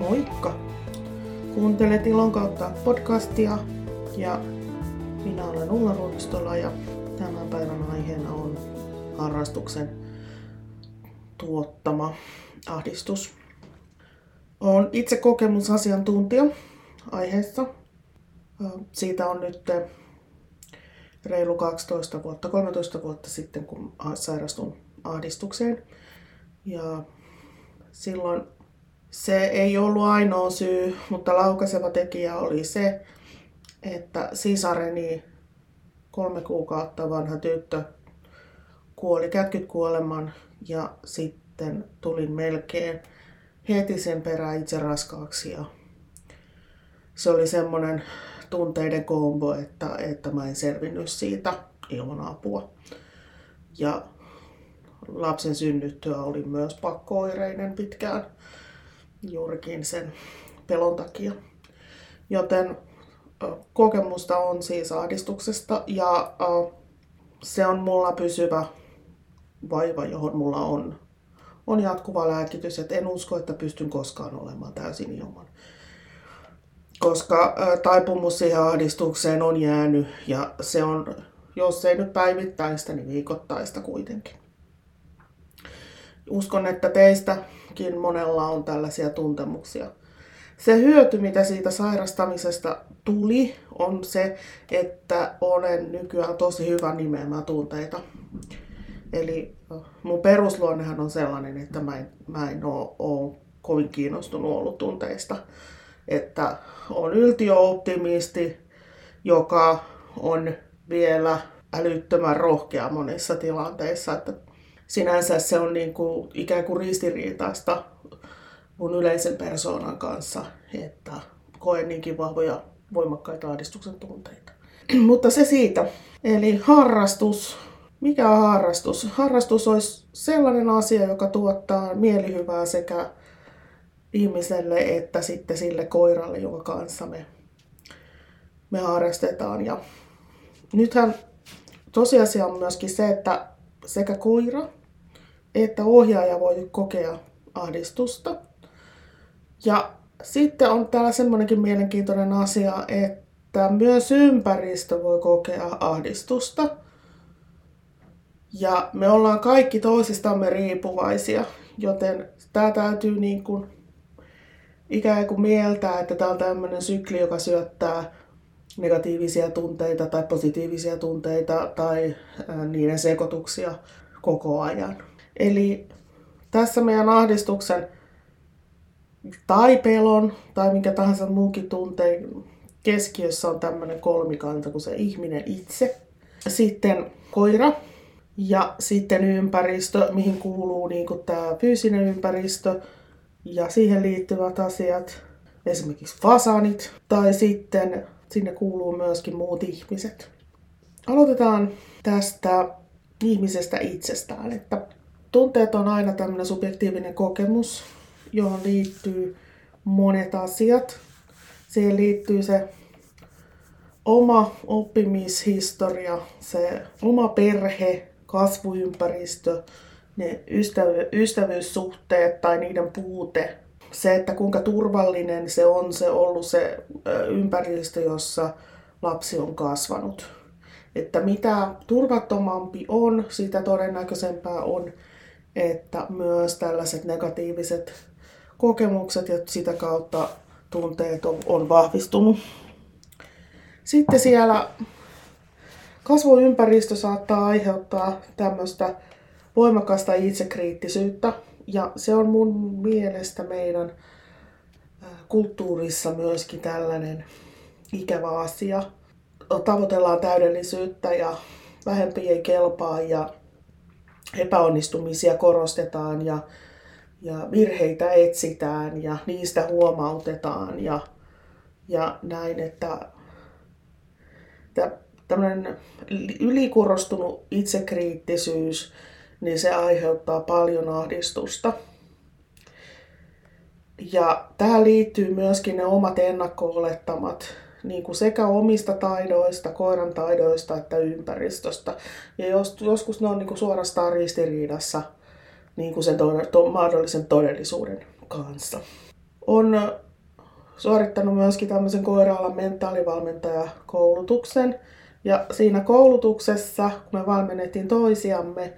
Moikka! Kuuntelet Ilon kautta podcastia ja minä olen Ulla Ruokistola ja tämän päivän aiheena on harrastuksen tuottama ahdistus. Olen itse kokemusasiantuntija aiheessa. Siitä on nyt reilu 12 vuotta, 13 vuotta sitten, kun sairastun ahdistukseen. Ja silloin se ei ollut ainoa syy, mutta laukaiseva tekijä oli se, että sisareni kolme kuukautta vanha tyttö kuoli kätkyt kuoleman ja sitten tulin melkein heti sen perään itse raskaaksi ja se oli semmoinen tunteiden kombo, että, että mä en selvinnyt siitä ilman apua. Ja lapsen synnyttyä oli myös pakkooireinen pitkään juurikin sen pelon takia. Joten kokemusta on siis ahdistuksesta ja se on mulla pysyvä vaiva, johon mulla on, on jatkuva lääkitys. Et en usko, että pystyn koskaan olemaan täysin ilman. Koska taipumus siihen ahdistukseen on jäänyt ja se on, jos ei nyt päivittäistä, niin viikoittaista kuitenkin. Uskon, että teistäkin monella on tällaisia tuntemuksia. Se hyöty, mitä siitä sairastamisesta tuli, on se, että olen nykyään tosi hyvä nimeämään tunteita. Eli mun perusluonnehan on sellainen, että mä en, mä en ole kovin kiinnostunut ollut tunteista. Että on yltiöoptimisti, joka on vielä älyttömän rohkea monissa tilanteissa. Että sinänsä se on niin kuin ikään kuin ristiriitaista mun yleisen persoonan kanssa, että koen niinkin vahvoja voimakkaita ahdistuksen tunteita. Mutta se siitä. Eli harrastus. Mikä on harrastus? Harrastus olisi sellainen asia, joka tuottaa mielihyvää sekä ihmiselle että sitten sille koiralle, jonka kanssa me, me harrastetaan. Ja nythän tosiasia on myöskin se, että sekä koira että ohjaaja voi kokea ahdistusta. Ja sitten on täällä semmoinenkin mielenkiintoinen asia, että myös ympäristö voi kokea ahdistusta. Ja me ollaan kaikki toisistamme riippuvaisia, joten tämä täytyy niin kuin ikään kuin mieltää, että tämä on tämmöinen sykli, joka syöttää negatiivisia tunteita tai positiivisia tunteita tai niiden sekoituksia koko ajan. Eli tässä meidän ahdistuksen tai pelon tai minkä tahansa muunkin tunteen keskiössä on tämmöinen kolmikanta kuin se ihminen itse. Sitten koira ja sitten ympäristö, mihin kuuluu niin tämä fyysinen ympäristö ja siihen liittyvät asiat, esimerkiksi fasanit, tai sitten sinne kuuluu myöskin muut ihmiset. Aloitetaan tästä ihmisestä itsestään, että tunteet on aina tämmöinen subjektiivinen kokemus, johon liittyy monet asiat. Siihen liittyy se oma oppimishistoria, se oma perhe, kasvuympäristö, ne ystävy- ystävyyssuhteet tai niiden puute, se, että kuinka turvallinen se on se ollut se ympäristö, jossa lapsi on kasvanut. Että mitä turvattomampi on, sitä todennäköisempää on, että myös tällaiset negatiiviset kokemukset ja sitä kautta tunteet on, on vahvistunut. Sitten siellä kasvuympäristö saattaa aiheuttaa tämmöistä voimakasta itsekriittisyyttä. Ja se on mun mielestä meidän kulttuurissa myöskin tällainen ikävä asia. Tavoitellaan täydellisyyttä ja vähempi ei kelpaa ja epäonnistumisia korostetaan ja, ja virheitä etsitään ja niistä huomautetaan ja, ja näin, että, että tämmöinen ylikorostunut itsekriittisyys, niin se aiheuttaa paljon ahdistusta. Ja tähän liittyy myöskin ne omat ennakko-olettamat, niin kuin sekä omista taidoista, koiran taidoista että ympäristöstä. Ja jos, joskus ne on niin kuin suorastaan ristiriidassa niin kuin sen to, to, mahdollisen todellisuuden kanssa. on suorittanut myöskin tämmöisen koiraalan mentaalivalmentajakoulutuksen. Ja siinä koulutuksessa, kun me valmennettiin toisiamme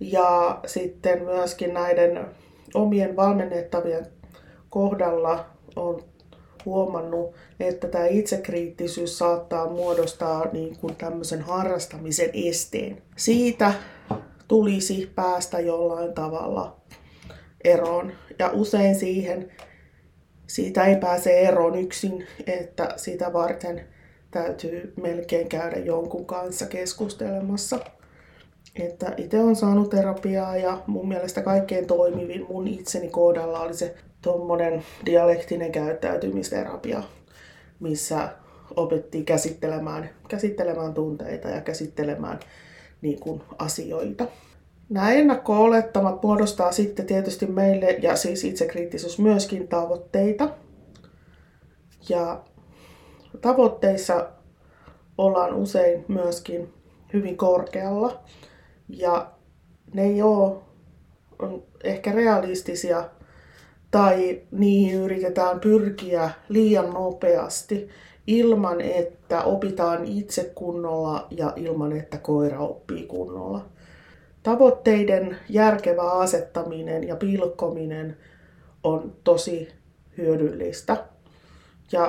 ja sitten myöskin näiden omien valmennettavien kohdalla on huomannut, että tämä itsekriittisyys saattaa muodostaa niin kuin tämmöisen harrastamisen esteen. Siitä tulisi päästä jollain tavalla eroon. Ja usein siihen siitä ei pääse eroon yksin, että sitä varten täytyy melkein käydä jonkun kanssa keskustelemassa. Että itse on saanut terapiaa ja mun mielestä kaikkein toimivin mun itseni kohdalla oli se tuommoinen dialektinen käyttäytymisterapia, missä opettiin käsittelemään, käsittelemään tunteita ja käsittelemään niin kuin, asioita. Nämä ennakko-olettamat muodostaa sitten tietysti meille, ja siis itsekriittisyys myöskin tavoitteita. Ja tavoitteissa ollaan usein myöskin hyvin korkealla. Ja ne ei ole on ehkä realistisia tai niihin yritetään pyrkiä liian nopeasti ilman, että opitaan itse kunnolla ja ilman, että koira oppii kunnolla. Tavoitteiden järkevä asettaminen ja pilkkominen on tosi hyödyllistä. Ja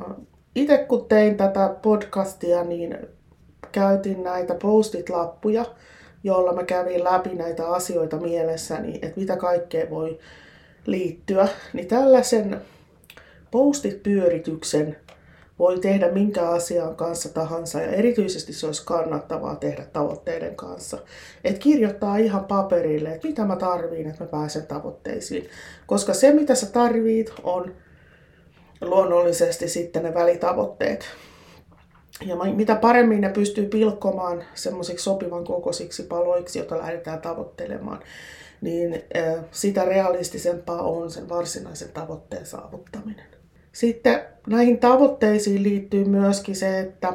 äh, itse kun tein tätä podcastia, niin käytin näitä postit-lappuja, joilla mä kävin läpi näitä asioita mielessäni, että mitä kaikkea voi liittyä. Niin tällaisen postit-pyörityksen voi tehdä minkä asian kanssa tahansa ja erityisesti se olisi kannattavaa tehdä tavoitteiden kanssa. Et kirjoittaa ihan paperille, että mitä mä tarviin, että mä pääsen tavoitteisiin. Koska se mitä sä tarvit on luonnollisesti sitten ne välitavoitteet. Ja mitä paremmin ne pystyy pilkkomaan semmoisiksi sopivan kokoisiksi paloiksi, joita lähdetään tavoittelemaan, niin sitä realistisempaa on sen varsinaisen tavoitteen saavuttaminen. Sitten näihin tavoitteisiin liittyy myöskin se, että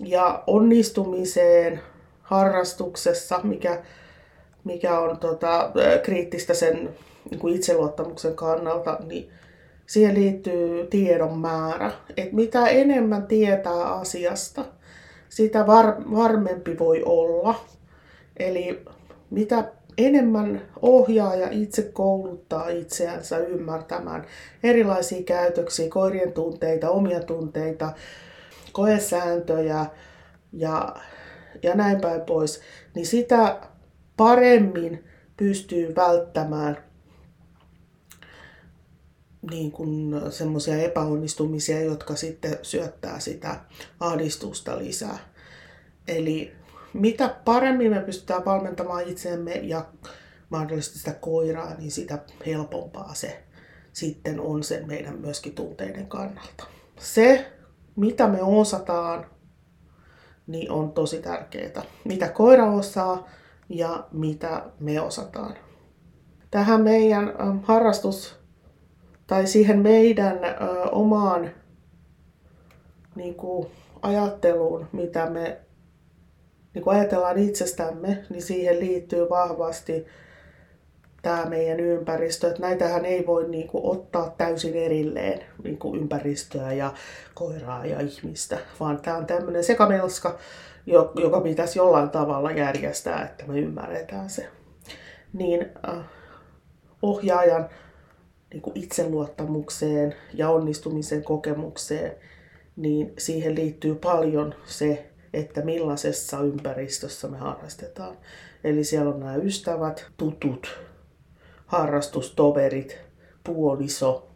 ja onnistumiseen harrastuksessa, mikä, mikä on tota, kriittistä sen niin kuin itseluottamuksen kannalta, niin siihen liittyy tiedon määrä. Et mitä enemmän tietää asiasta, sitä var, varmempi voi olla. Eli mitä enemmän ohjaaja itse kouluttaa itseänsä ymmärtämään erilaisia käytöksiä, koirien tunteita, omia tunteita, koesääntöjä ja, ja näin päin pois, niin sitä paremmin pystyy välttämään niin kuin semmoisia epäonnistumisia, jotka sitten syöttää sitä ahdistusta lisää. Eli mitä paremmin me pystytään valmentamaan itseemme ja mahdollisesti sitä koiraa, niin sitä helpompaa se sitten on sen meidän myöskin tunteiden kannalta. Se, mitä me osataan, niin on tosi tärkeää. Mitä koira osaa ja mitä me osataan. Tähän meidän harrastus tai siihen meidän ö, omaan niin kuin, ajatteluun, mitä me niin kun ajatellaan itsestämme, niin siihen liittyy vahvasti tämä meidän ympäristö. Että näitähän ei voi niin kuin, ottaa täysin erilleen niin kuin ympäristöä ja koiraa ja ihmistä, vaan tämä on tämmöinen sekamelska, joka pitäisi jollain tavalla järjestää, että me ymmärretään se. Niin äh, ohjaajan niin kuin itseluottamukseen ja onnistumisen kokemukseen, niin siihen liittyy paljon se, että millaisessa ympäristössä me harrastetaan. Eli siellä on nämä ystävät, tutut, harrastustoverit, puoliso,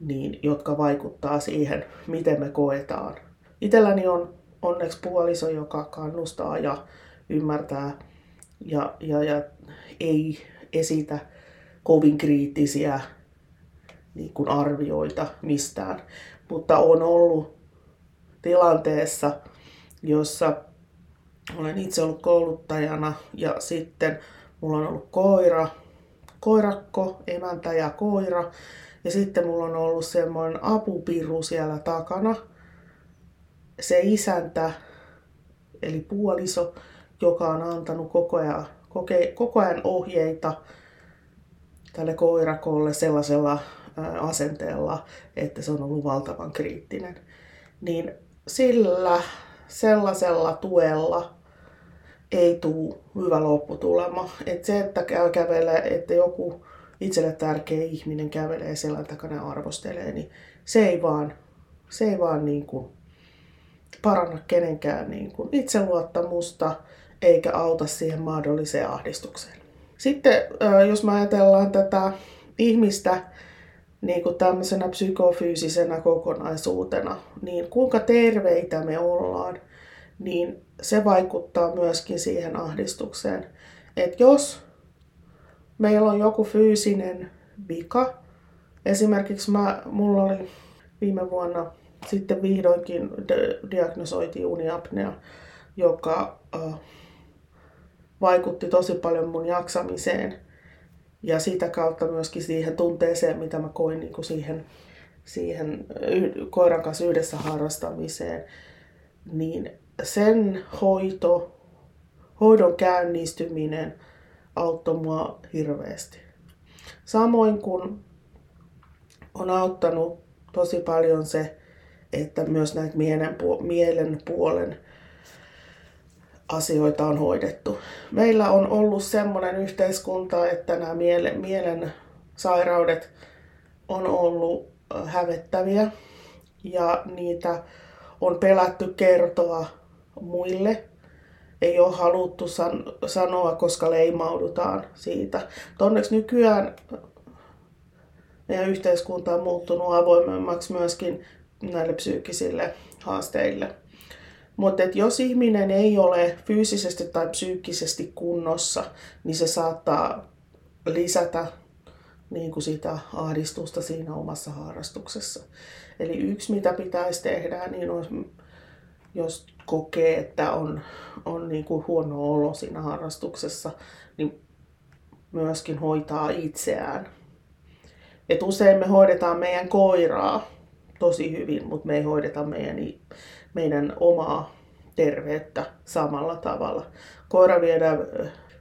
niin, jotka vaikuttaa siihen, miten me koetaan. Itselläni on onneksi puoliso, joka kannustaa ja ymmärtää ja, ja, ja ei esitä kovin kriittisiä niin kuin arvioita mistään. Mutta on ollut tilanteessa, jossa olen itse ollut kouluttajana ja sitten mulla on ollut koira, koirakko, emäntä ja koira. Ja sitten mulla on ollut semmoinen apupiru siellä takana. Se isäntä, eli puoliso, joka on antanut koko ajan, koko ajan ohjeita tälle koirakolle sellaisella asenteella, että se on ollut valtavan kriittinen. Niin sillä sellaisella tuella ei tule hyvä lopputulema. Et se, että kävelee, että joku itselle tärkeä ihminen kävelee selän takana ja arvostelee, niin se ei vaan, se ei vaan niin kuin paranna kenenkään niin kuin itseluottamusta eikä auta siihen mahdolliseen ahdistukseen. Sitten jos me ajatellaan tätä ihmistä niin kuin tämmöisenä psykofyysisenä kokonaisuutena, niin kuinka terveitä me ollaan, niin se vaikuttaa myöskin siihen ahdistukseen. Et jos meillä on joku fyysinen vika, esimerkiksi mä, mulla oli viime vuonna sitten vihdoinkin diagnosoitiin uniapnea, joka äh, vaikutti tosi paljon mun jaksamiseen ja sitä kautta myöskin siihen tunteeseen, mitä mä koin niin kuin siihen, siihen koiran kanssa yhdessä harrastamiseen, niin sen hoito, hoidon käynnistyminen auttoi mua hirveästi. Samoin kuin on auttanut tosi paljon se, että myös näitä mielen, mielen puolen asioita on hoidettu. Meillä on ollut semmoinen yhteiskunta, että nämä mielen, mielen sairaudet on ollut hävettäviä ja niitä on pelätty kertoa muille. Ei ole haluttu san- sanoa, koska leimaudutaan siitä. onneksi nykyään meidän yhteiskunta on muuttunut avoimemmaksi myöskin näille psyykkisille haasteille. Mutta jos ihminen ei ole fyysisesti tai psyykkisesti kunnossa, niin se saattaa lisätä niin kuin sitä ahdistusta siinä omassa harrastuksessa. Eli yksi, mitä pitäisi tehdä, niin on, jos kokee, että on, on niin kuin huono olo siinä harrastuksessa, niin myöskin hoitaa itseään. Et usein me hoidetaan meidän koiraa tosi hyvin, mutta me ei hoideta meidän, meidän omaa terveyttä samalla tavalla. Koira viedään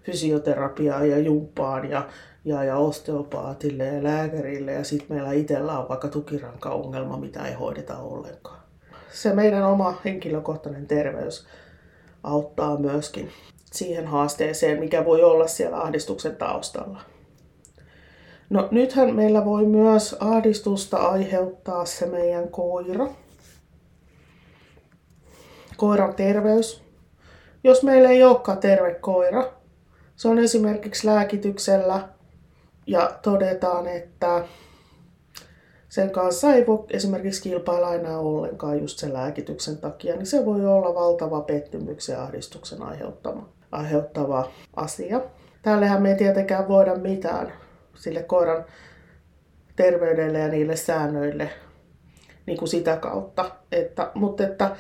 fysioterapiaan ja jumppaan ja, ja, ja osteopaatille ja lääkärille ja sitten meillä itsellä on vaikka tukiranka-ongelma, mitä ei hoideta ollenkaan. Se meidän oma henkilökohtainen terveys auttaa myöskin siihen haasteeseen, mikä voi olla siellä ahdistuksen taustalla. No nythän meillä voi myös ahdistusta aiheuttaa se meidän koira. Koiran terveys. Jos meillä ei olekaan terve koira, se on esimerkiksi lääkityksellä ja todetaan, että sen kanssa ei voi esimerkiksi kilpailla enää ollenkaan just sen lääkityksen takia, niin se voi olla valtava pettymyksen ja ahdistuksen aiheuttama, aiheuttava asia. Tällehän me ei tietenkään voida mitään sille koiran terveydelle ja niille säännöille niin kuin sitä kautta. Että, mutta että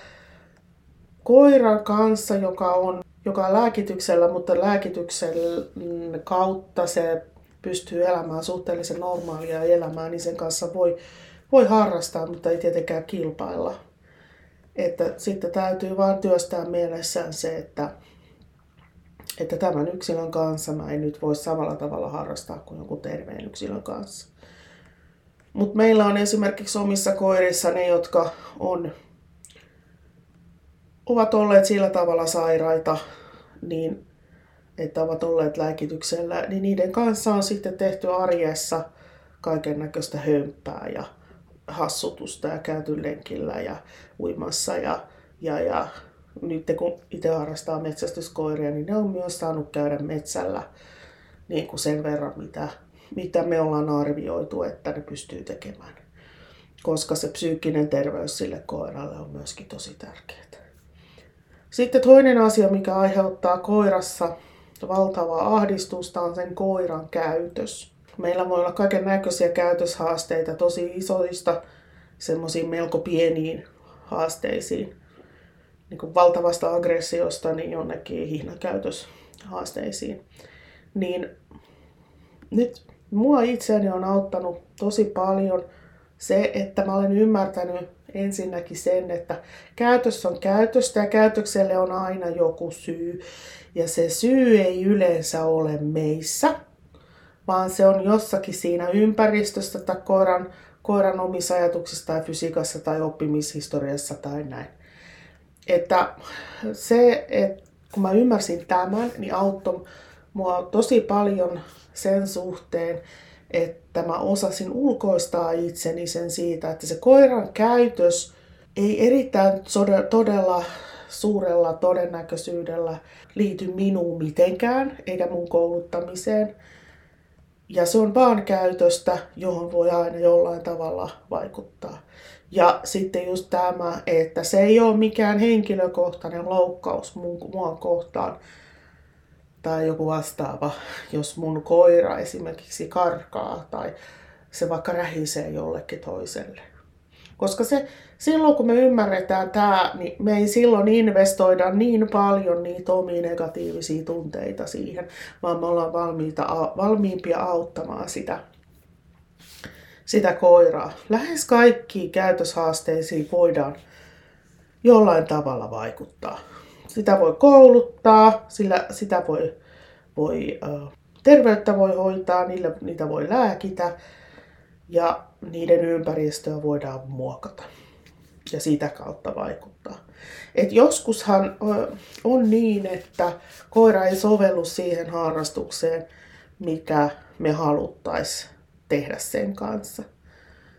koiran kanssa, joka on, joka on lääkityksellä, mutta lääkityksen kautta se pystyy elämään suhteellisen normaalia elämää, niin sen kanssa voi, voi harrastaa, mutta ei tietenkään kilpailla. Että sitten täytyy vain työstää mielessään se, että että tämän yksilön kanssa mä en nyt voi samalla tavalla harrastaa kuin jonkun terveen yksilön kanssa. Mutta meillä on esimerkiksi omissa koirissa ne, jotka on, ovat olleet sillä tavalla sairaita, niin, että ovat olleet lääkityksellä, niin niiden kanssa on sitten tehty arjessa kaiken näköistä hömpää ja hassutusta ja käyty lenkillä ja uimassa ja, ja, ja nyt kun itse harrastaa metsästyskoiria, niin ne on myös saanut käydä metsällä niin kuin sen verran, mitä, mitä me ollaan arvioitu, että ne pystyy tekemään. Koska se psyykkinen terveys sille koiralle on myöskin tosi tärkeää. Sitten toinen asia, mikä aiheuttaa koirassa valtavaa ahdistusta, on sen koiran käytös. Meillä voi olla kaiken näköisiä käytöshaasteita, tosi isoista semmoisiin melko pieniin haasteisiin niin kuin valtavasta aggressiosta niin jonnekin hihnakäytöshaasteisiin. Niin nyt mua itseäni on auttanut tosi paljon se, että mä olen ymmärtänyt ensinnäkin sen, että käytös on käytöstä ja käytökselle on aina joku syy. Ja se syy ei yleensä ole meissä, vaan se on jossakin siinä ympäristössä tai koiran, koiran omissa ajatuksissa tai fysiikassa tai oppimishistoriassa tai näin. Että se, että kun mä ymmärsin tämän, niin auttoi mua tosi paljon sen suhteen, että mä osasin ulkoistaa itseni sen siitä, että se koiran käytös ei erittäin todella suurella todennäköisyydellä liity minuun mitenkään, eikä mun kouluttamiseen. Ja se on vaan käytöstä, johon voi aina jollain tavalla vaikuttaa. Ja sitten just tämä, että se ei ole mikään henkilökohtainen loukkaus mua kohtaan tai joku vastaava, jos mun koira esimerkiksi karkaa tai se vaikka rähisee jollekin toiselle. Koska se, silloin kun me ymmärretään tämä, niin me ei silloin investoida niin paljon niitä omia negatiivisia tunteita siihen, vaan me ollaan valmiita, valmiimpia auttamaan sitä, sitä koiraa. Lähes kaikkiin käytöshaasteisiin voidaan jollain tavalla vaikuttaa. Sitä voi kouluttaa, sillä sitä voi, voi terveyttä voi hoitaa, niillä, niitä voi lääkitä ja niiden ympäristöä voidaan muokata ja sitä kautta vaikuttaa. Et joskushan on niin, että koira ei sovellu siihen harrastukseen, mikä me haluttaisiin tehdä sen kanssa.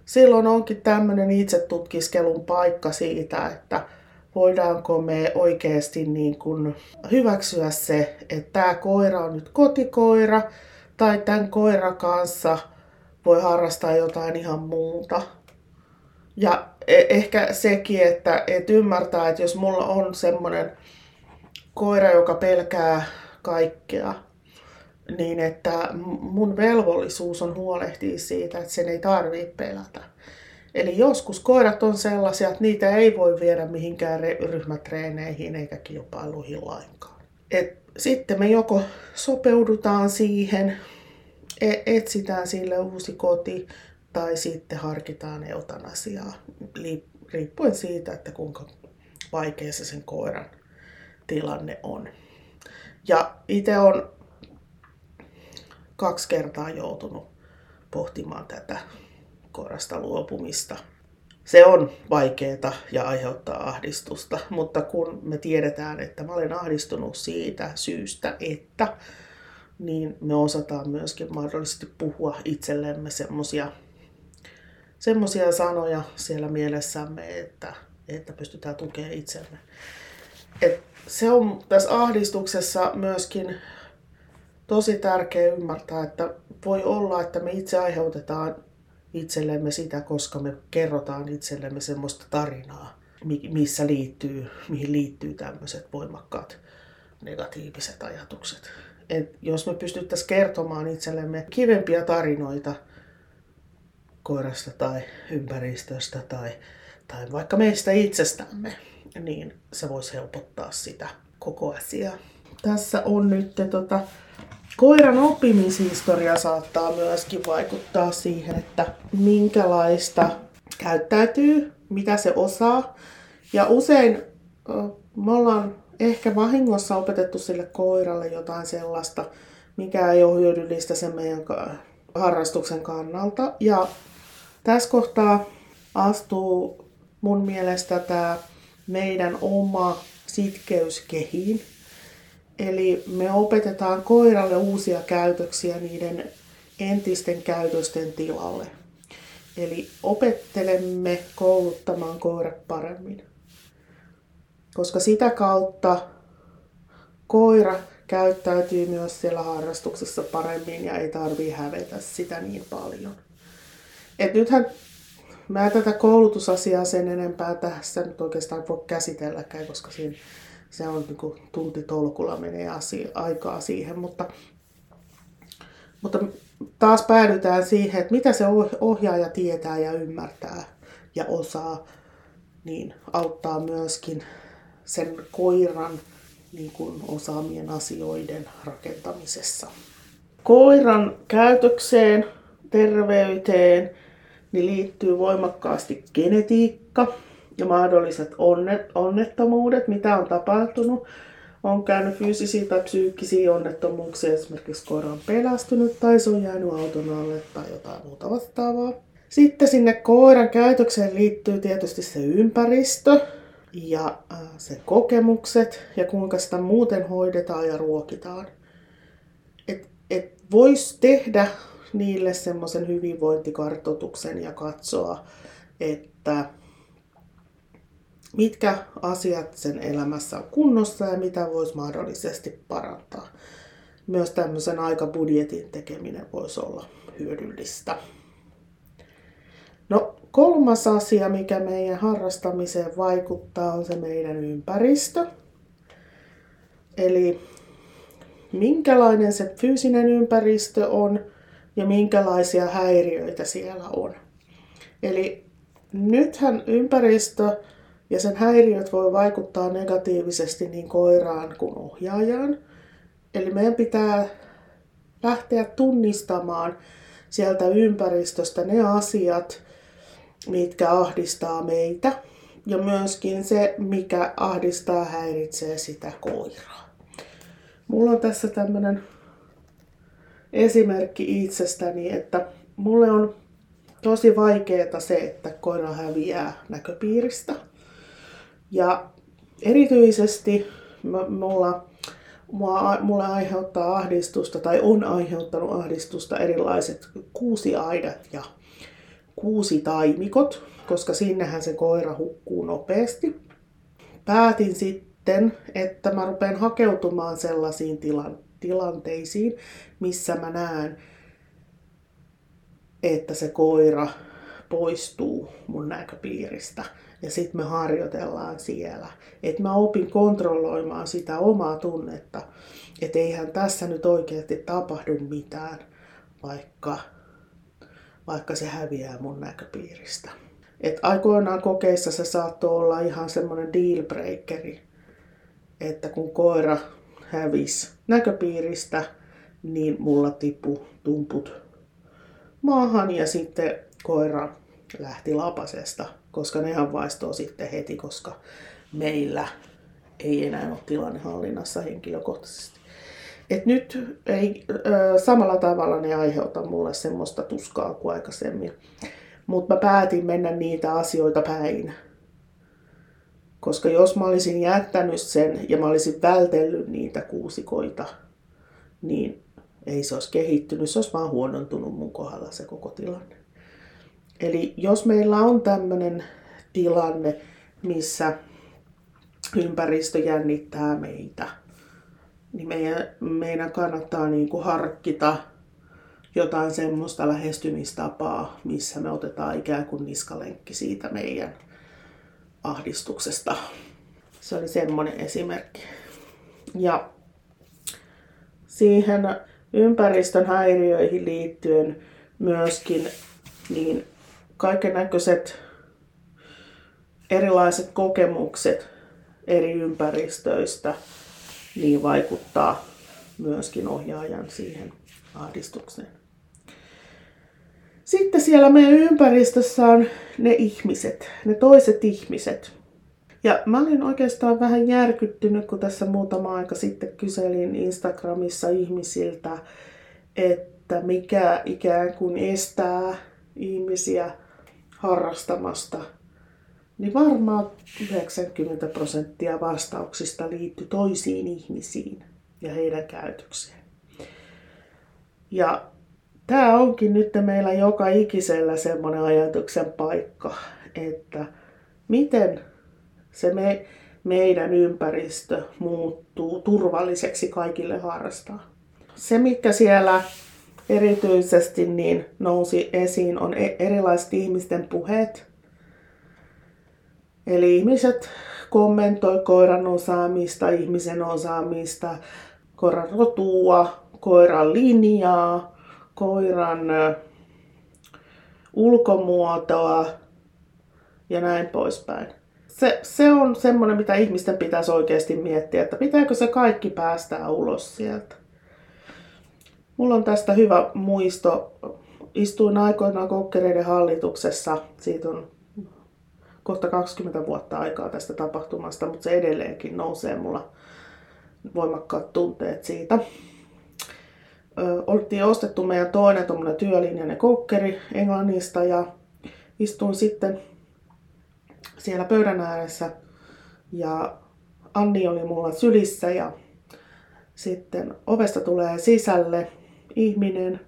Silloin onkin tämmöinen itsetutkiskelun paikka siitä, että voidaanko me oikeasti niin kuin hyväksyä se, että tämä koira on nyt kotikoira tai tämän koiran kanssa voi harrastaa jotain ihan muuta. Ja e- ehkä sekin, että et ymmärtää, että jos mulla on semmoinen koira, joka pelkää kaikkea, niin että mun velvollisuus on huolehtia siitä, että sen ei tarvitse pelätä. Eli joskus koirat on sellaisia, että niitä ei voi viedä mihinkään ryhmätreeneihin eikä kilpailuihin lainkaan. Et sitten me joko sopeudutaan siihen, e- etsitään sille uusi koti tai sitten harkitaan eutanasiaa, riippuen siitä, että kuinka vaikea se sen koiran tilanne on. Ja itse on kaksi kertaa joutunut pohtimaan tätä koirasta luopumista. Se on vaikeaa ja aiheuttaa ahdistusta, mutta kun me tiedetään, että mä olen ahdistunut siitä syystä, että niin me osataan myöskin mahdollisesti puhua itsellemme semmosia semmoisia sanoja siellä mielessämme, että, että pystytään tukemaan itsemme. Et se on tässä ahdistuksessa myöskin tosi tärkeä ymmärtää, että voi olla, että me itse aiheutetaan itsellemme sitä, koska me kerrotaan itsellemme semmoista tarinaa, missä liittyy, mihin liittyy tämmöiset voimakkaat negatiiviset ajatukset. Et jos me pystyttäisiin kertomaan itsellemme kivempiä tarinoita koirasta tai ympäristöstä tai, tai vaikka meistä itsestämme, niin se voisi helpottaa sitä koko asiaa. Tässä on nyt tota, Koiran oppimishistoria saattaa myöskin vaikuttaa siihen, että minkälaista käyttäytyy, mitä se osaa. Ja usein me ollaan ehkä vahingossa opetettu sille koiralle jotain sellaista, mikä ei ole hyödyllistä sen meidän harrastuksen kannalta. Ja tässä kohtaa astuu mun mielestä tämä meidän oma sitkeys kehiin. Eli me opetetaan koiralle uusia käytöksiä niiden entisten käytösten tilalle. Eli opettelemme kouluttamaan koirat paremmin. Koska sitä kautta koira käyttäytyy myös siellä harrastuksessa paremmin ja ei tarvii hävetä sitä niin paljon. Et nythän mä tätä koulutusasiaa sen enempää tässä nyt oikeastaan voi käsitelläkään, koska siinä se on niin kuin tunti tolkulla menee asia, aikaa siihen, mutta, mutta taas päädytään siihen, että mitä se ohjaaja tietää ja ymmärtää ja osaa, niin auttaa myöskin sen koiran niin kuin osaamien asioiden rakentamisessa. Koiran käytökseen, terveyteen niin liittyy voimakkaasti genetiikka, ja mahdolliset onnet, onnettomuudet, mitä on tapahtunut on käynyt fyysisiä tai psyykkisiä onnettomuuksia, esimerkiksi koira on pelästynyt tai se on jäänyt auton alle tai jotain muuta vastaavaa. Sitten sinne koiran käytökseen liittyy tietysti se ympäristö ja äh, se kokemukset ja kuinka sitä muuten hoidetaan ja ruokitaan. Et, et voisi tehdä niille semmoisen hyvinvointikartoituksen ja katsoa, että mitkä asiat sen elämässä on kunnossa ja mitä voisi mahdollisesti parantaa. Myös tämmöisen aikabudjetin tekeminen voisi olla hyödyllistä. No kolmas asia, mikä meidän harrastamiseen vaikuttaa, on se meidän ympäristö. Eli minkälainen se fyysinen ympäristö on ja minkälaisia häiriöitä siellä on. Eli nythän ympäristö ja sen häiriöt voi vaikuttaa negatiivisesti niin koiraan kuin ohjaajaan. Eli meidän pitää lähteä tunnistamaan sieltä ympäristöstä ne asiat, mitkä ahdistaa meitä. Ja myöskin se, mikä ahdistaa, häiritsee sitä koiraa. Mulla on tässä tämmöinen esimerkki itsestäni, että mulle on tosi vaikeaa se, että koira häviää näköpiiristä. Ja erityisesti mulla, mulla, mulla aiheuttaa ahdistusta tai on aiheuttanut ahdistusta erilaiset kuusiaidat ja kuusitaimikot, koska sinnehän se koira hukkuu nopeasti. Päätin sitten, että mä rupean hakeutumaan sellaisiin tilan, tilanteisiin, missä mä näen, että se koira poistuu mun näköpiiristä. Ja sitten me harjoitellaan siellä. Että mä opin kontrolloimaan sitä omaa tunnetta. Että eihän tässä nyt oikeasti tapahdu mitään, vaikka, vaikka se häviää mun näköpiiristä. Et aikoinaan kokeissa se saattoi olla ihan semmoinen dealbreakeri, että kun koira hävisi näköpiiristä, niin mulla tippu tumput maahan ja sitten koira lähti lapasesta, koska nehän vaistoo sitten heti, koska meillä ei enää ole tilanne hallinnassa henkilökohtaisesti. Et nyt ei samalla tavalla ne aiheuta mulle semmoista tuskaa kuin aikaisemmin. Mutta mä päätin mennä niitä asioita päin. Koska jos mä olisin jättänyt sen ja mä olisin vältellyt niitä kuusikoita, niin ei se olisi kehittynyt, se olisi vaan huonontunut mun kohdalla se koko tilanne. Eli jos meillä on tämmöinen tilanne, missä ympäristö jännittää meitä, niin meidän, meidän kannattaa niin kuin harkita jotain semmoista lähestymistapaa, missä me otetaan ikään kuin niskalenkki siitä meidän ahdistuksesta. Se oli semmoinen esimerkki. Ja siihen ympäristön häiriöihin liittyen myöskin niin kaiken näköiset erilaiset kokemukset eri ympäristöistä niin vaikuttaa myöskin ohjaajan siihen ahdistukseen. Sitten siellä meidän ympäristössä on ne ihmiset, ne toiset ihmiset. Ja mä olin oikeastaan vähän järkyttynyt, kun tässä muutama aika sitten kyselin Instagramissa ihmisiltä, että mikä ikään kuin estää ihmisiä harrastamasta. Niin varmaan 90 prosenttia vastauksista liittyy toisiin ihmisiin ja heidän käytökseen. Ja tämä onkin nyt meillä joka ikisellä semmoinen ajatuksen paikka, että miten se me, meidän ympäristö muuttuu turvalliseksi kaikille harrastaa. Se, mikä siellä erityisesti niin nousi esiin, on e- erilaiset ihmisten puheet. Eli ihmiset kommentoi koiran osaamista, ihmisen osaamista, koiran rotua, koiran linjaa, koiran ulkomuotoa ja näin poispäin se, se on semmoinen, mitä ihmisten pitäisi oikeasti miettiä, että pitääkö se kaikki päästää ulos sieltä. Mulla on tästä hyvä muisto. Istuin aikoinaan kokkereiden hallituksessa. Siitä on kohta 20 vuotta aikaa tästä tapahtumasta, mutta se edelleenkin nousee mulla voimakkaat tunteet siitä. Oltiin ostettu meidän toinen työlinjainen kokkeri Englannista ja istuin sitten siellä pöydän ääressä ja Anni oli mulla sylissä ja sitten ovesta tulee sisälle ihminen,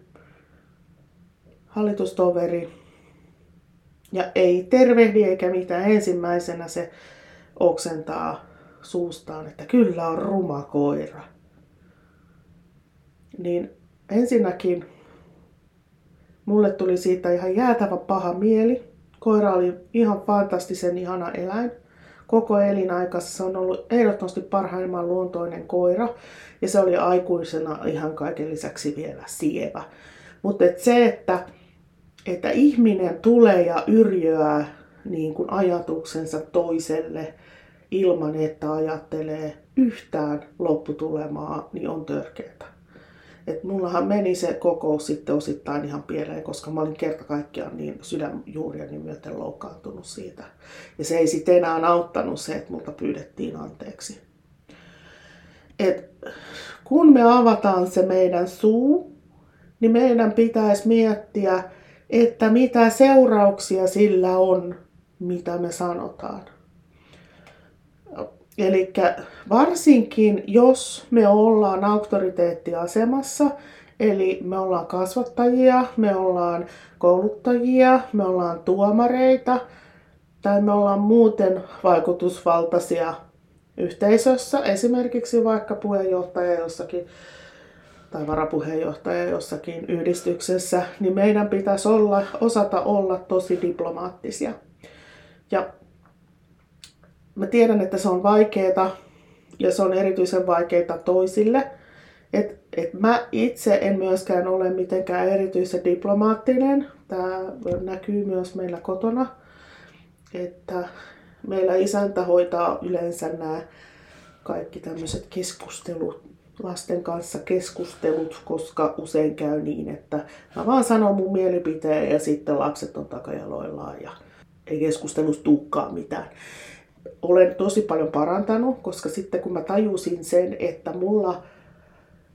hallitustoveri ja ei tervehdi eikä mitään. Ensimmäisenä se oksentaa suustaan, että kyllä on ruma koira. Niin ensinnäkin mulle tuli siitä ihan jäätävä paha mieli. Koira oli ihan fantastisen ihana eläin. Koko elinaikassa se on ollut ehdottomasti parhaimman luontoinen koira. Ja se oli aikuisena ihan kaiken lisäksi vielä sievä. Mutta et se, että, että ihminen tulee ja yrjöää niin kuin ajatuksensa toiselle ilman, että ajattelee yhtään lopputulemaa, niin on törkeää. Et mullahan meni se kokous sitten osittain ihan pieleen, koska mä olin kerta kaikkiaan niin sydänjuuriani myöten loukkaantunut siitä. Ja se ei sitten enää auttanut se, että multa pyydettiin anteeksi. Et kun me avataan se meidän suu, niin meidän pitäisi miettiä, että mitä seurauksia sillä on, mitä me sanotaan. Eli varsinkin jos me ollaan auktoriteettiasemassa, eli me ollaan kasvattajia, me ollaan kouluttajia, me ollaan tuomareita tai me ollaan muuten vaikutusvaltaisia yhteisössä, esimerkiksi vaikka puheenjohtaja jossakin tai varapuheenjohtaja jossakin yhdistyksessä, niin meidän pitäisi olla, osata olla tosi diplomaattisia. Ja Mä tiedän, että se on vaikeeta ja se on erityisen vaikeita toisille. Et, et mä itse en myöskään ole mitenkään erityisen diplomaattinen. Tämä näkyy myös meillä kotona, että meillä isäntä hoitaa yleensä nämä kaikki tämmöiset keskustelut, lasten kanssa keskustelut, koska usein käy niin, että mä vaan sanon mun mielipiteen ja sitten lapset on takajaloillaan ja ei keskustelusta tukkaa mitään olen tosi paljon parantanut, koska sitten kun mä tajusin sen, että mulla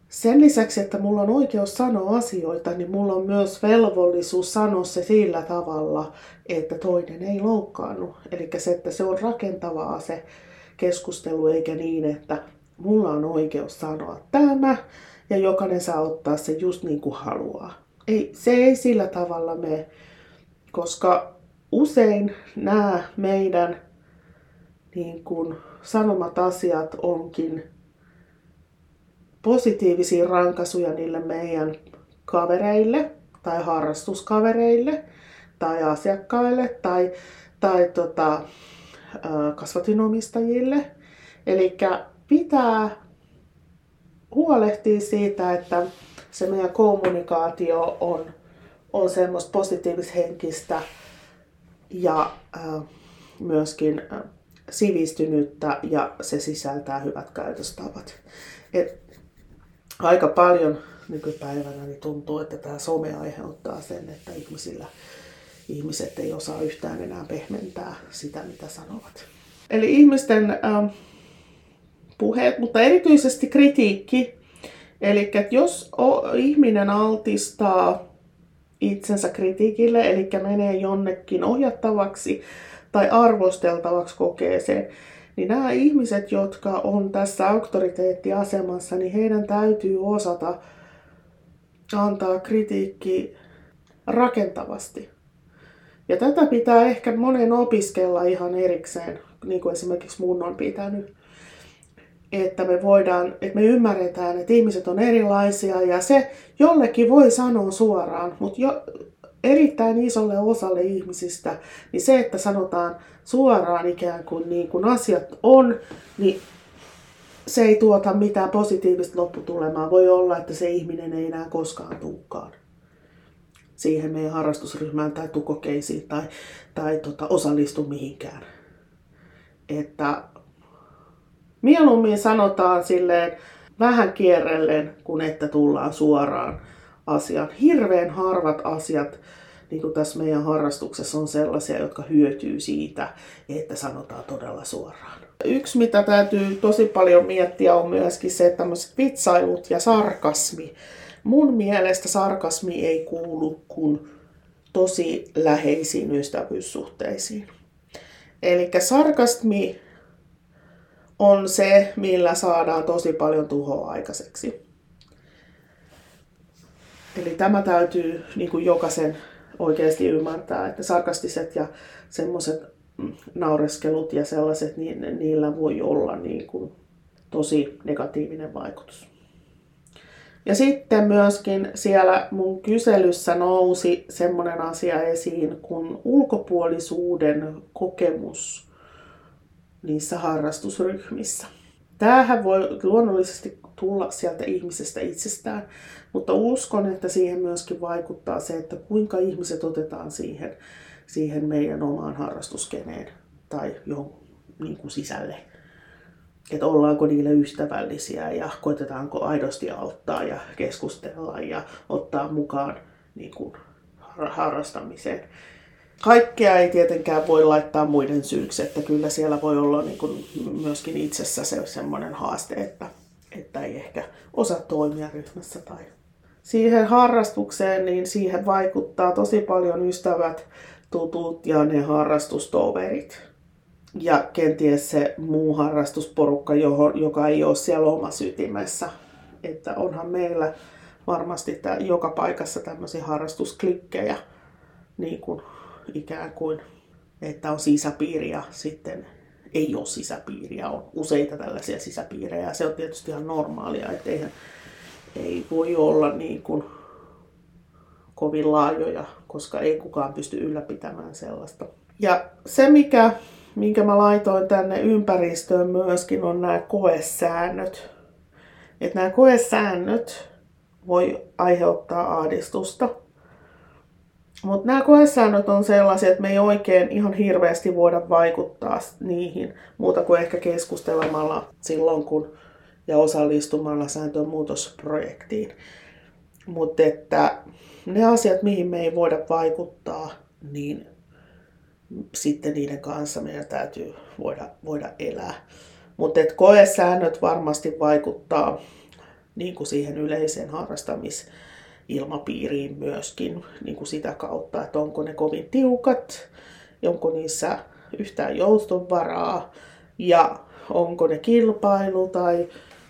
sen lisäksi, että mulla on oikeus sanoa asioita, niin mulla on myös velvollisuus sanoa se sillä tavalla, että toinen ei loukkaannut. Eli se, että se on rakentavaa se keskustelu, eikä niin, että mulla on oikeus sanoa tämä ja jokainen saa ottaa se just niin kuin haluaa. Ei, se ei sillä tavalla me, koska usein nämä meidän niin kuin sanomat asiat onkin positiivisia rankasuja niille meidän kavereille tai harrastuskavereille tai asiakkaille tai, tai tota, kasvatinomistajille. Eli pitää huolehtia siitä, että se meidän kommunikaatio on, on semmoista positiivishenkistä ja äh, myöskin sivistynyttä ja se sisältää hyvät käytöstavat. Et aika paljon nykypäivänä niin tuntuu, että tämä some aiheuttaa sen, että ihmisillä, ihmiset ei osaa yhtään enää pehmentää sitä, mitä sanovat. Eli ihmisten ähm, puheet, mutta erityisesti kritiikki. Eli jos ihminen altistaa itsensä kritiikille, eli menee jonnekin ohjattavaksi tai arvosteltavaksi kokee sen, niin nämä ihmiset, jotka on tässä auktoriteettiasemassa, niin heidän täytyy osata antaa kritiikki rakentavasti. Ja tätä pitää ehkä monen opiskella ihan erikseen, niin kuin esimerkiksi mun on pitänyt. Että me voidaan, että me ymmärretään, että ihmiset on erilaisia ja se jollekin voi sanoa suoraan, mutta jo, erittäin isolle osalle ihmisistä, niin se, että sanotaan suoraan ikään kuin, niin kuin asiat on, niin se ei tuota mitään positiivista lopputulemaa. Voi olla, että se ihminen ei enää koskaan tulekaan siihen meidän harrastusryhmään tai tukokeisiin tai, tai tota, osallistu mihinkään. Että mieluummin sanotaan silleen vähän kierrellen, kun että tullaan suoraan asiaan. Hirveän harvat asiat niin kuin tässä meidän harrastuksessa on sellaisia, jotka hyötyy siitä, että sanotaan todella suoraan. Yksi, mitä täytyy tosi paljon miettiä, on myöskin se, että tämmöiset vitsailut ja sarkasmi. Mun mielestä sarkasmi ei kuulu kuin tosi läheisiin ystävyyssuhteisiin. Eli sarkasmi on se, millä saadaan tosi paljon tuhoa aikaiseksi. Eli tämä täytyy niin kuin jokaisen oikeasti ymmärtää, että sarkastiset ja semmoiset naureskelut ja sellaiset, niin niillä voi olla niin kuin tosi negatiivinen vaikutus. Ja sitten myöskin siellä mun kyselyssä nousi semmoinen asia esiin kuin ulkopuolisuuden kokemus niissä harrastusryhmissä. Tämähän voi luonnollisesti tulla sieltä ihmisestä itsestään, mutta uskon, että siihen myöskin vaikuttaa se, että kuinka ihmiset otetaan siihen, siihen meidän omaan harrastuskeneen tai jo niin kuin sisälle. Että ollaanko niille ystävällisiä ja koitetaanko aidosti auttaa ja keskustella ja ottaa mukaan niin kuin harrastamiseen. Kaikkea ei tietenkään voi laittaa muiden syyksi, että kyllä siellä voi olla niin kuin myöskin itsessä se semmoinen haaste, että, että ei ehkä osaa toimia ryhmässä tai siihen harrastukseen, niin siihen vaikuttaa tosi paljon ystävät, tutut ja ne harrastustoverit. Ja kenties se muu harrastusporukka, joka ei ole siellä omassa ytimessä. Että onhan meillä varmasti joka paikassa tämmöisiä harrastusklikkejä, niin kuin ikään kuin, että on sisäpiiri ja sitten ei ole sisäpiiriä, on useita tällaisia sisäpiirejä. Se on tietysti ihan normaalia, että eihän, ei voi olla niin kuin kovin laajoja, koska ei kukaan pysty ylläpitämään sellaista. Ja se, mikä, minkä mä laitoin tänne ympäristöön myöskin, on nämä koesäännöt. Että nämä koesäännöt voi aiheuttaa ahdistusta. Mutta nämä koesäännöt on sellaisia, että me ei oikein ihan hirveästi voida vaikuttaa niihin muuta kuin ehkä keskustelemalla silloin, kun ja osallistumalla sääntöön muutosprojektiin. Mutta että ne asiat, mihin me ei voida vaikuttaa, niin sitten niiden kanssa meidän täytyy voida, voida elää. Mutta koesäännöt varmasti vaikuttaa niin kuin siihen yleiseen harrastamisilmapiiriin myöskin niin kuin sitä kautta, että onko ne kovin tiukat, onko niissä yhtään joustonvaraa ja onko ne kilpailu tai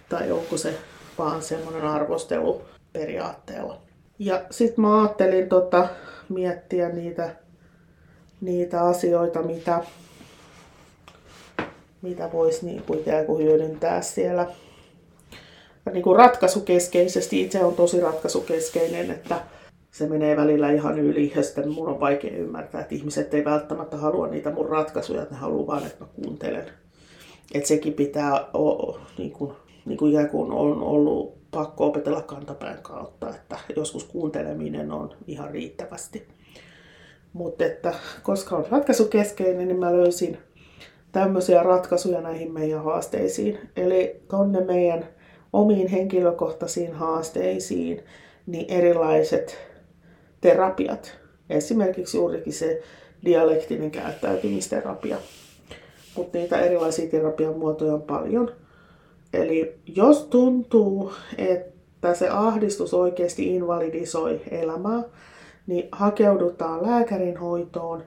tai onko se vaan semmoinen arvostelu periaatteella. Ja sitten mä ajattelin tota, miettiä niitä, niitä asioita, mitä, mitä voisi niin kuin kuin hyödyntää siellä. Niin kuin ratkaisukeskeisesti, itse on tosi ratkaisukeskeinen, että se menee välillä ihan yli ja sitten mun on vaikea ymmärtää, että ihmiset ei välttämättä halua niitä mun ratkaisuja, että ne haluaa vaan, että mä kuuntelen. Että sekin pitää o, niin kuin, niin kuin ikään kuin on ollut pakko opetella kantapään kautta, että joskus kuunteleminen on ihan riittävästi. Mutta että koska on ratkaisukeskeinen, niin mä löysin tämmöisiä ratkaisuja näihin meidän haasteisiin. Eli tonne meidän omiin henkilökohtaisiin haasteisiin, niin erilaiset terapiat. Esimerkiksi juurikin se dialektinen käyttäytymisterapia. Mutta niitä erilaisia terapian muotoja on paljon – Eli jos tuntuu, että se ahdistus oikeasti invalidisoi elämää, niin hakeudutaan lääkärin hoitoon,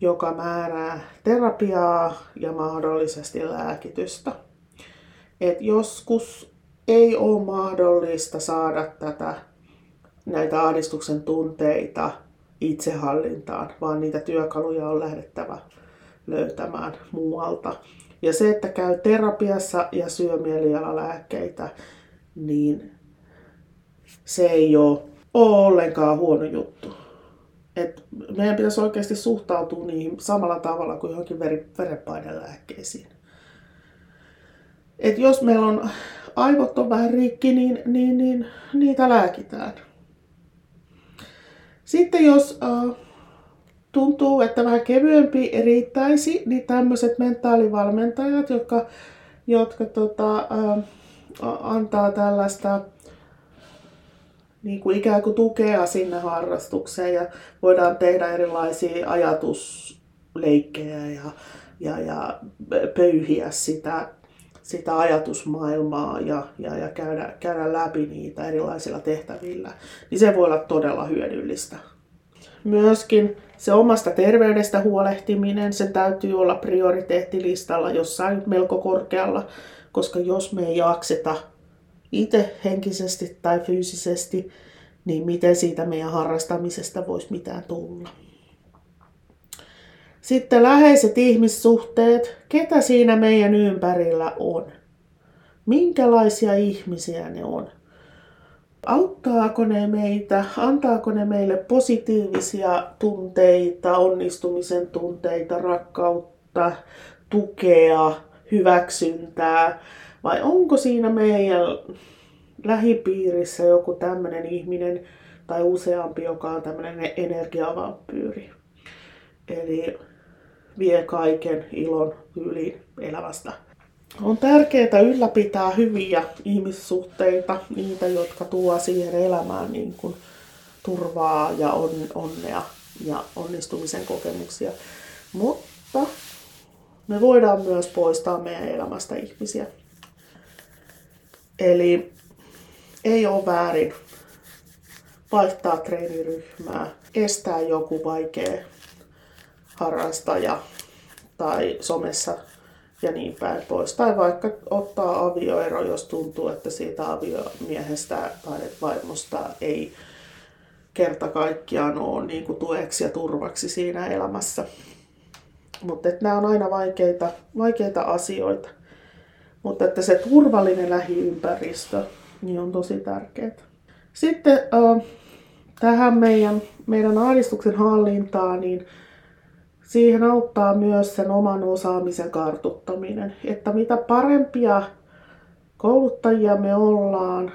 joka määrää terapiaa ja mahdollisesti lääkitystä. Et joskus ei ole mahdollista saada tätä, näitä ahdistuksen tunteita itsehallintaan, vaan niitä työkaluja on lähdettävä löytämään muualta. Ja se, että käy terapiassa ja syö mielialalääkkeitä, niin se ei ole, ole ollenkaan huono juttu. Et meidän pitäisi oikeasti suhtautua niihin samalla tavalla kuin johonkin verenpainelääkkeisiin. Et jos meillä on aivot on vähän rikki, niin, niin, niin niitä lääkitään. Sitten jos äh, tuntuu, että vähän kevyempi riittäisi, niin tämmöiset mentaalivalmentajat, jotka, jotka tota, ä, antaa tällaista niin kuin ikään kuin tukea sinne harrastukseen ja voidaan tehdä erilaisia ajatusleikkejä ja, ja, ja pöyhiä sitä, sitä ajatusmaailmaa ja, ja, ja käydä, käydä läpi niitä erilaisilla tehtävillä, niin se voi olla todella hyödyllistä. Myöskin se omasta terveydestä huolehtiminen, sen täytyy olla prioriteettilistalla jossain melko korkealla, koska jos me ei jakseta itse henkisesti tai fyysisesti, niin miten siitä meidän harrastamisesta voisi mitään tulla. Sitten läheiset ihmissuhteet, ketä siinä meidän ympärillä on? Minkälaisia ihmisiä ne on? Auttaako ne meitä, antaako ne meille positiivisia tunteita, onnistumisen tunteita, rakkautta, tukea, hyväksyntää? Vai onko siinä meidän lähipiirissä joku tämmöinen ihminen tai useampi, joka on tämmöinen energiavampyyri? Eli vie kaiken ilon yli elämästä. On tärkeää ylläpitää hyviä ihmissuhteita, niitä, jotka tuo siihen elämään niin kuin turvaa ja on, onnea ja onnistumisen kokemuksia. Mutta me voidaan myös poistaa meidän elämästä ihmisiä. Eli ei ole väärin vaihtaa treeniryhmää, estää joku vaikea harrastaja tai somessa ja niin päin pois. Tai vaikka ottaa avioero, jos tuntuu, että siitä aviomiehestä tai vaimosta ei kerta kaikkiaan ole niin kuin tueksi ja turvaksi siinä elämässä. Mutta nämä on aina vaikeita, vaikeita asioita. Mutta että se turvallinen lähiympäristö niin on tosi tärkeää. Sitten äh, tähän meidän, meidän ahdistuksen hallintaan, niin siihen auttaa myös sen oman osaamisen kartuttaminen. Että mitä parempia kouluttajia me ollaan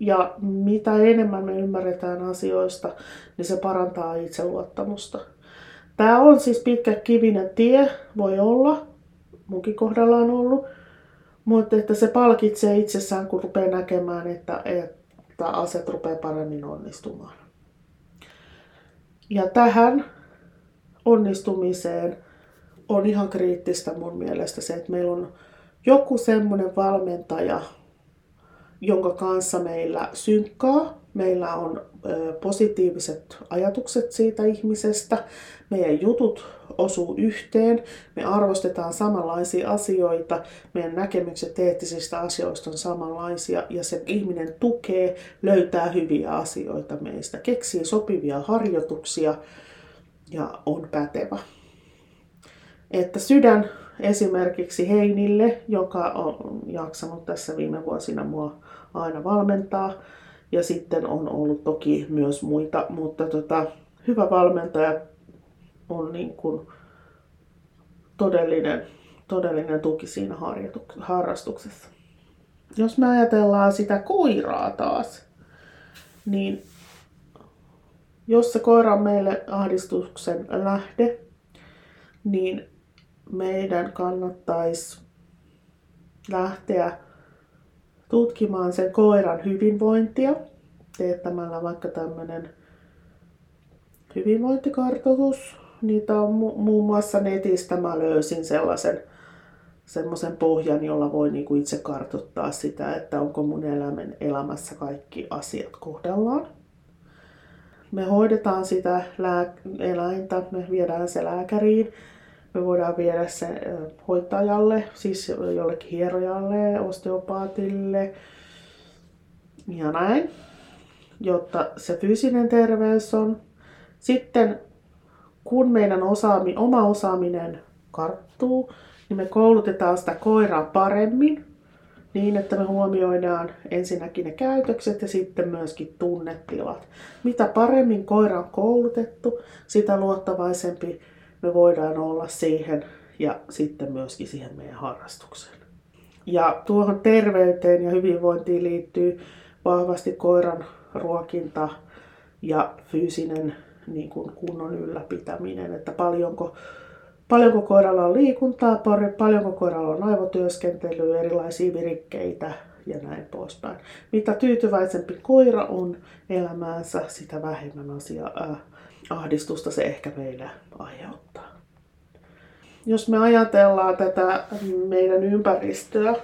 ja mitä enemmän me ymmärretään asioista, niin se parantaa itseluottamusta. Tämä on siis pitkä kivinen tie, voi olla, munkin kohdalla on ollut, mutta että se palkitsee itsessään, kun rupeaa näkemään, että, että aset rupeaa paremmin onnistumaan. Ja tähän onnistumiseen on ihan kriittistä mun mielestä se, että meillä on joku semmoinen valmentaja, jonka kanssa meillä synkkaa, meillä on positiiviset ajatukset siitä ihmisestä, meidän jutut osuu yhteen, me arvostetaan samanlaisia asioita, meidän näkemykset eettisistä asioista on samanlaisia ja se ihminen tukee, löytää hyviä asioita meistä, keksii sopivia harjoituksia ja on pätevä. Että sydän esimerkiksi Heinille, joka on jaksanut tässä viime vuosina mua aina valmentaa, ja sitten on ollut toki myös muita, mutta tota, hyvä valmentaja on niin kuin todellinen, todellinen tuki siinä harrastuksessa. Jos me ajatellaan sitä koiraa taas, niin jos se koira on meille ahdistuksen lähde, niin meidän kannattaisi lähteä tutkimaan sen koiran hyvinvointia teettämällä vaikka tämmöinen hyvinvointikartoitus. Niitä on mu- muun muassa netistä mä löysin sellaisen semmoisen pohjan, jolla voi niinku itse kartoittaa sitä, että onko mun elämän elämässä kaikki asiat kohdallaan. Me hoidetaan sitä lää- eläintä, me viedään se lääkäriin me voidaan viedä se hoitajalle, siis jollekin hierojalle, osteopaatille ja näin, jotta se fyysinen terveys on. Sitten kun meidän osaami, oma osaaminen karttuu, niin me koulutetaan sitä koiraa paremmin niin, että me huomioidaan ensinnäkin ne käytökset ja sitten myöskin tunnetilat. Mitä paremmin koira on koulutettu, sitä luottavaisempi me voidaan olla siihen ja sitten myöskin siihen meidän harrastukseen. Ja tuohon terveyteen ja hyvinvointiin liittyy vahvasti koiran ruokinta ja fyysinen niin kuin kunnon ylläpitäminen, että paljonko, paljonko koiralla on liikuntaa, paljonko koiralla on aivotyöskentelyä, erilaisia virikkeitä ja näin poispäin. Mitä tyytyväisempi koira on elämäänsä, sitä vähemmän asia, äh, ahdistusta se ehkä meille aiheuttaa. Jos me ajatellaan tätä meidän ympäristöä,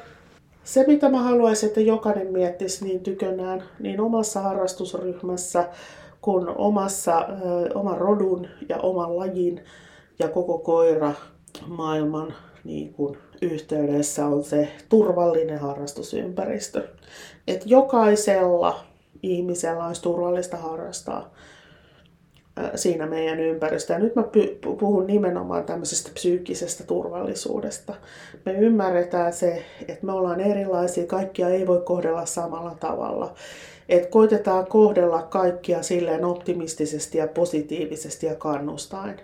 se mitä mä haluaisin, että jokainen miettisi niin tykönään, niin omassa harrastusryhmässä kun omassa, äh, oman rodun ja oman lajin ja koko koira maailman niin kuin yhteydessä on se turvallinen harrastusympäristö. Että jokaisella ihmisellä olisi turvallista harrastaa siinä meidän ympäristössä. Nyt mä puhun nimenomaan tämmöisestä psyykkisestä turvallisuudesta. Me ymmärretään se, että me ollaan erilaisia, kaikkia ei voi kohdella samalla tavalla. Että koitetaan kohdella kaikkia silleen optimistisesti ja positiivisesti ja kannustaen.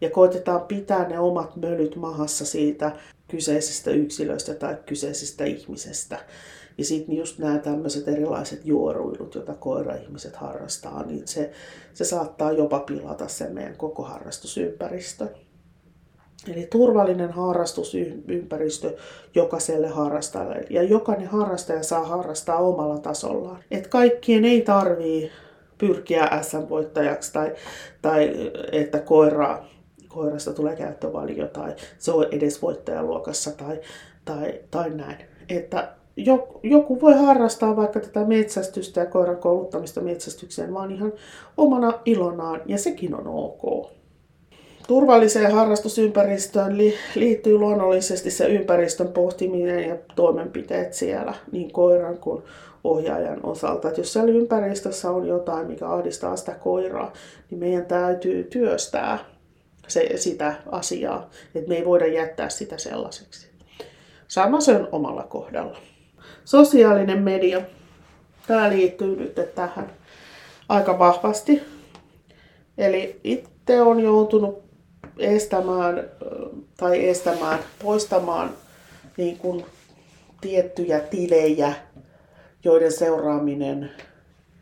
Ja koitetaan pitää ne omat mölyt mahassa siitä kyseisestä yksilöstä tai kyseisestä ihmisestä. Ja sitten just nämä tämmöiset erilaiset juoruilut, joita koira-ihmiset harrastaa, niin se, se saattaa jopa pilata sen meidän koko harrastusympäristö. Eli turvallinen harrastusympäristö jokaiselle harrastajalle. Ja jokainen harrastaja saa harrastaa omalla tasollaan. Et kaikkien ei tarvii pyrkiä SM-voittajaksi tai, tai että koira, koirasta tulee käyttövalio tai se on edes voittajaluokassa tai, tai, tai näin. Että joku voi harrastaa vaikka tätä metsästystä ja koiran kouluttamista metsästykseen vaan ihan omana ilonaan ja sekin on ok. Turvalliseen harrastusympäristöön liittyy luonnollisesti se ympäristön pohtiminen ja toimenpiteet siellä niin koiran kuin ohjaajan osalta. Että jos siellä ympäristössä on jotain, mikä ahdistaa sitä koiraa, niin meidän täytyy työstää se, sitä asiaa. Että me ei voida jättää sitä sellaiseksi. Sama se on omalla kohdalla. Sosiaalinen media. Tämä liittyy nyt tähän aika vahvasti. Eli itse on joutunut estämään tai estämään, poistamaan niin kuin tiettyjä tilejä, joiden seuraaminen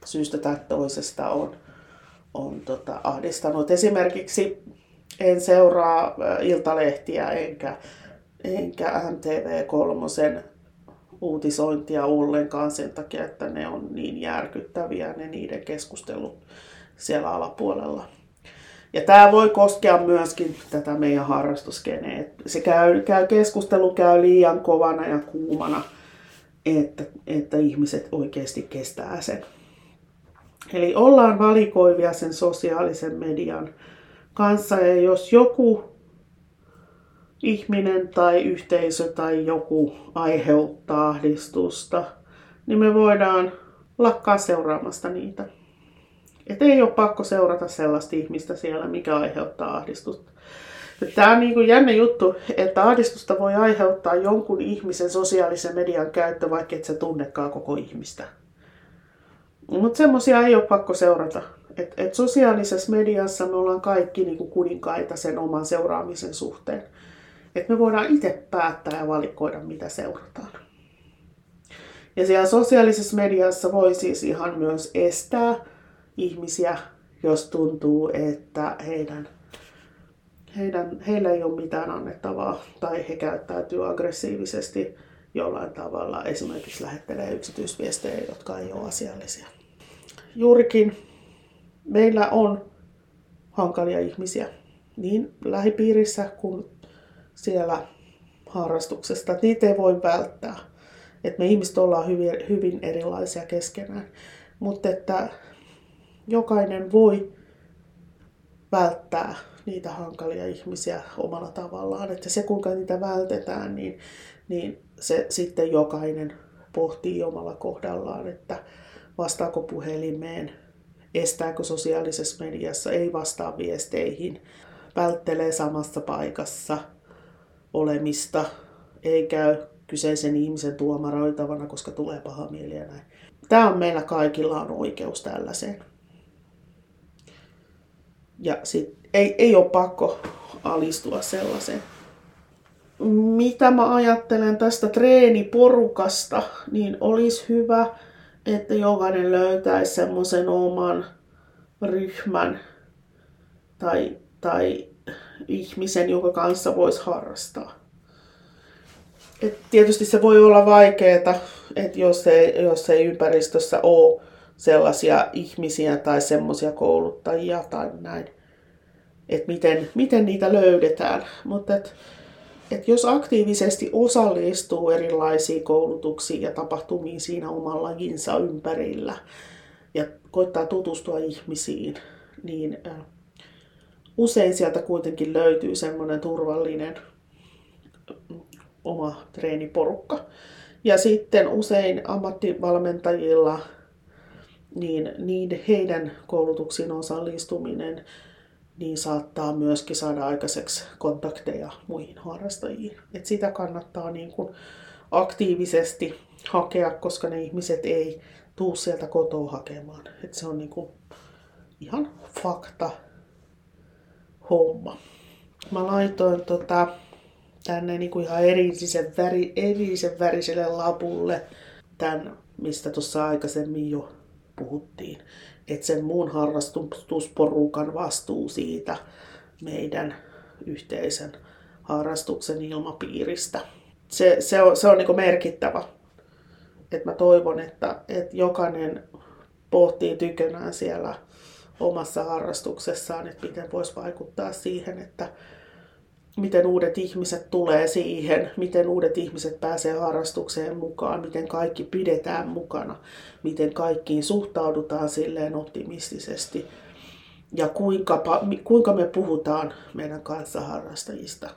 syystä tai toisesta on, on tota, ahdistanut. Esimerkiksi en seuraa iltalehtiä enkä, enkä MTV3 uutisointia ollenkaan sen takia, että ne on niin järkyttäviä ne niiden keskustelut siellä alapuolella. Ja tämä voi koskea myöskin tätä meidän harrastuskeneä. Se käy, käy, keskustelu käy liian kovana ja kuumana, että, että ihmiset oikeasti kestää sen. Eli ollaan valikoivia sen sosiaalisen median kanssa ja jos joku ihminen tai yhteisö tai joku aiheuttaa ahdistusta, niin me voidaan lakkaa seuraamasta niitä. Et ei ole pakko seurata sellaista ihmistä siellä, mikä aiheuttaa ahdistusta. Tämä on niin kuin jännä juttu, että ahdistusta voi aiheuttaa jonkun ihmisen sosiaalisen median käyttö, vaikka et sä tunnekaan koko ihmistä. Mutta semmoisia ei ole pakko seurata. Et, et sosiaalisessa mediassa me ollaan kaikki niin kuin kuninkaita sen oman seuraamisen suhteen. Et me voidaan itse päättää ja valikoida, mitä seurataan. Ja siellä sosiaalisessa mediassa voi siis ihan myös estää ihmisiä, jos tuntuu, että heidän, heidän, heillä ei ole mitään annettavaa tai he käyttäytyy aggressiivisesti jollain tavalla, esimerkiksi lähettelee yksityisviestejä, jotka ei ole asiallisia. Juurikin meillä on hankalia ihmisiä niin lähipiirissä kuin siellä harrastuksesta. Niitä ei voi välttää. että me ihmiset ollaan hyvin, hyvin erilaisia keskenään. Mutta että jokainen voi välttää niitä hankalia ihmisiä omalla tavallaan. Että se kuinka niitä vältetään, niin, niin se sitten jokainen pohtii omalla kohdallaan, että vastaako puhelimeen, estääkö sosiaalisessa mediassa, ei vastaa viesteihin, välttelee samassa paikassa olemista, ei käy kyseisen ihmisen tuomaroitavana, koska tulee paha mieli ja näin. Tämä on meillä kaikilla on oikeus tällaiseen. Ja sit ei, ei ole pakko alistua sellaiseen. Mitä mä ajattelen tästä treeniporukasta, niin olisi hyvä, että jokainen löytäisi semmoisen oman ryhmän tai, tai ihmisen, jonka kanssa voisi harrastaa. Et tietysti se voi olla vaikeaa, että jos ei, jos ei ympäristössä ole sellaisia ihmisiä tai semmoisia kouluttajia tai näin, että miten, miten niitä löydetään. Mutta et, et jos aktiivisesti osallistuu erilaisiin koulutuksiin ja tapahtumiin siinä oman lajinsa ympärillä ja koittaa tutustua ihmisiin, niin usein sieltä kuitenkin löytyy semmoinen turvallinen oma treeniporukka. Ja sitten usein ammattivalmentajilla, niin, niin heidän koulutuksiin osallistuminen niin saattaa myöskin saada aikaiseksi kontakteja muihin harrastajiin. Et sitä kannattaa niin kuin aktiivisesti hakea, koska ne ihmiset ei tuu sieltä kotoa hakemaan. Et se on niin kuin ihan fakta homma. Mä laitoin tota, tänne niin kuin ihan erillisen, väri, erillisen väriselle lapulle tämän, mistä tuossa aikaisemmin jo puhuttiin. Että sen muun harrastusporukan vastuu siitä meidän yhteisen harrastuksen ilmapiiristä. Se, se on, se on niin merkittävä. Et mä toivon, että, että jokainen pohtii tykönään siellä omassa harrastuksessaan, että miten voisi vaikuttaa siihen, että miten uudet ihmiset tulee siihen, miten uudet ihmiset pääsee harrastukseen mukaan, miten kaikki pidetään mukana, miten kaikkiin suhtaudutaan silleen optimistisesti ja kuinka, kuinka me puhutaan meidän kanssaharrastajista,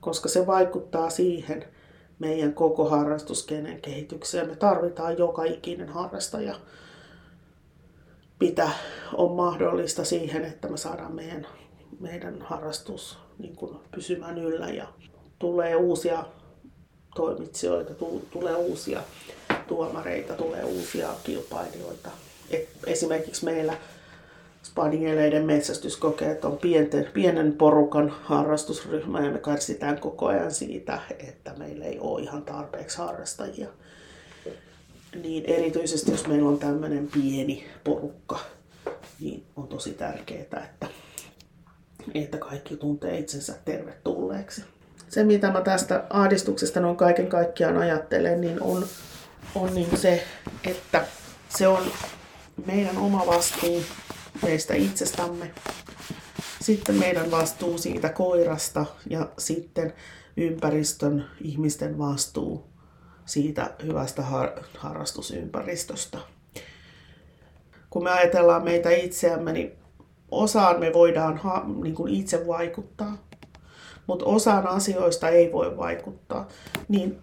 koska se vaikuttaa siihen meidän koko harrastuskenen kehitykseen. Me tarvitaan joka ikinen harrastaja, mitä on mahdollista siihen, että me saadaan meidän, meidän harrastus niin kuin pysymään yllä ja tulee uusia toimitsijoita, tulee uusia tuomareita, tulee uusia kilpailijoita. Et esimerkiksi meillä spanieleiden metsästyskokeet on pienten, pienen porukan harrastusryhmä ja me kärsitään koko ajan siitä, että meillä ei ole ihan tarpeeksi harrastajia. Niin erityisesti jos meillä on tämmöinen pieni porukka, niin on tosi tärkeää, että että kaikki tuntee itsensä tervetulleeksi. Se, mitä mä tästä ahdistuksesta noin kaiken kaikkiaan ajattelen, niin on, on niin se, että se on meidän oma vastuu meistä itsestämme, sitten meidän vastuu siitä koirasta ja sitten ympäristön ihmisten vastuu siitä hyvästä har- harrastusympäristöstä. Kun me ajatellaan meitä itseämme, niin osaan me voidaan ha, niin kuin itse vaikuttaa, mutta osaan asioista ei voi vaikuttaa, niin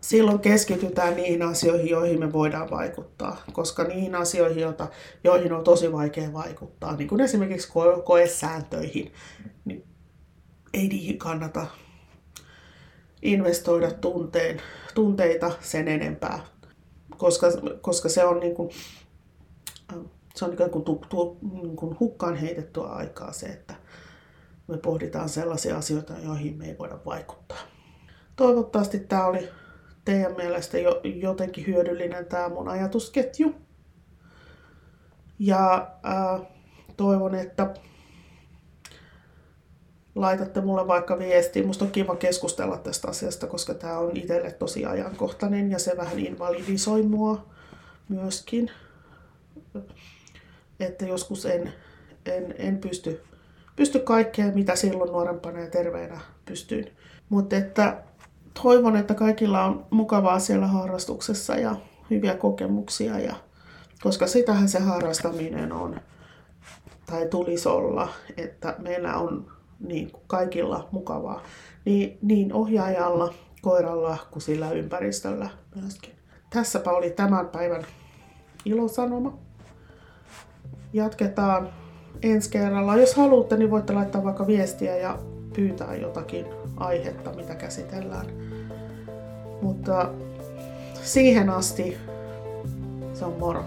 silloin keskitytään niihin asioihin, joihin me voidaan vaikuttaa, koska niihin asioihin, joita, joihin on tosi vaikea vaikuttaa, niin kuin esimerkiksi ko- koesääntöihin, niin ei niihin kannata investoida tunteen, tunteita sen enempää, koska, koska se on niin kuin, se on ikään kuin, tu, tu, niin kuin hukkaan heitettyä aikaa se, että me pohditaan sellaisia asioita, joihin me ei voida vaikuttaa. Toivottavasti tämä oli teidän mielestä jo, jotenkin hyödyllinen tämä mun ajatusketju. Ja ää, toivon, että laitatte mulle vaikka viestiä. Musta on kiva keskustella tästä asiasta, koska tämä on itselle tosi ajankohtainen ja se vähän invalidisoi mua myöskin että joskus en, en, en pysty, pysty kaikkeen, mitä silloin nuorempana ja terveenä pystyin. Mutta että toivon, että kaikilla on mukavaa siellä harrastuksessa ja hyviä kokemuksia, ja, koska sitähän se harrastaminen on, tai tulisi olla, että meillä on niin kaikilla mukavaa, niin, niin ohjaajalla, koiralla kuin sillä ympäristöllä myöskin. Tässäpä oli tämän päivän ilosanoma jatketaan ensi kerralla. Jos haluatte, niin voitte laittaa vaikka viestiä ja pyytää jotakin aihetta, mitä käsitellään. Mutta siihen asti se on moro.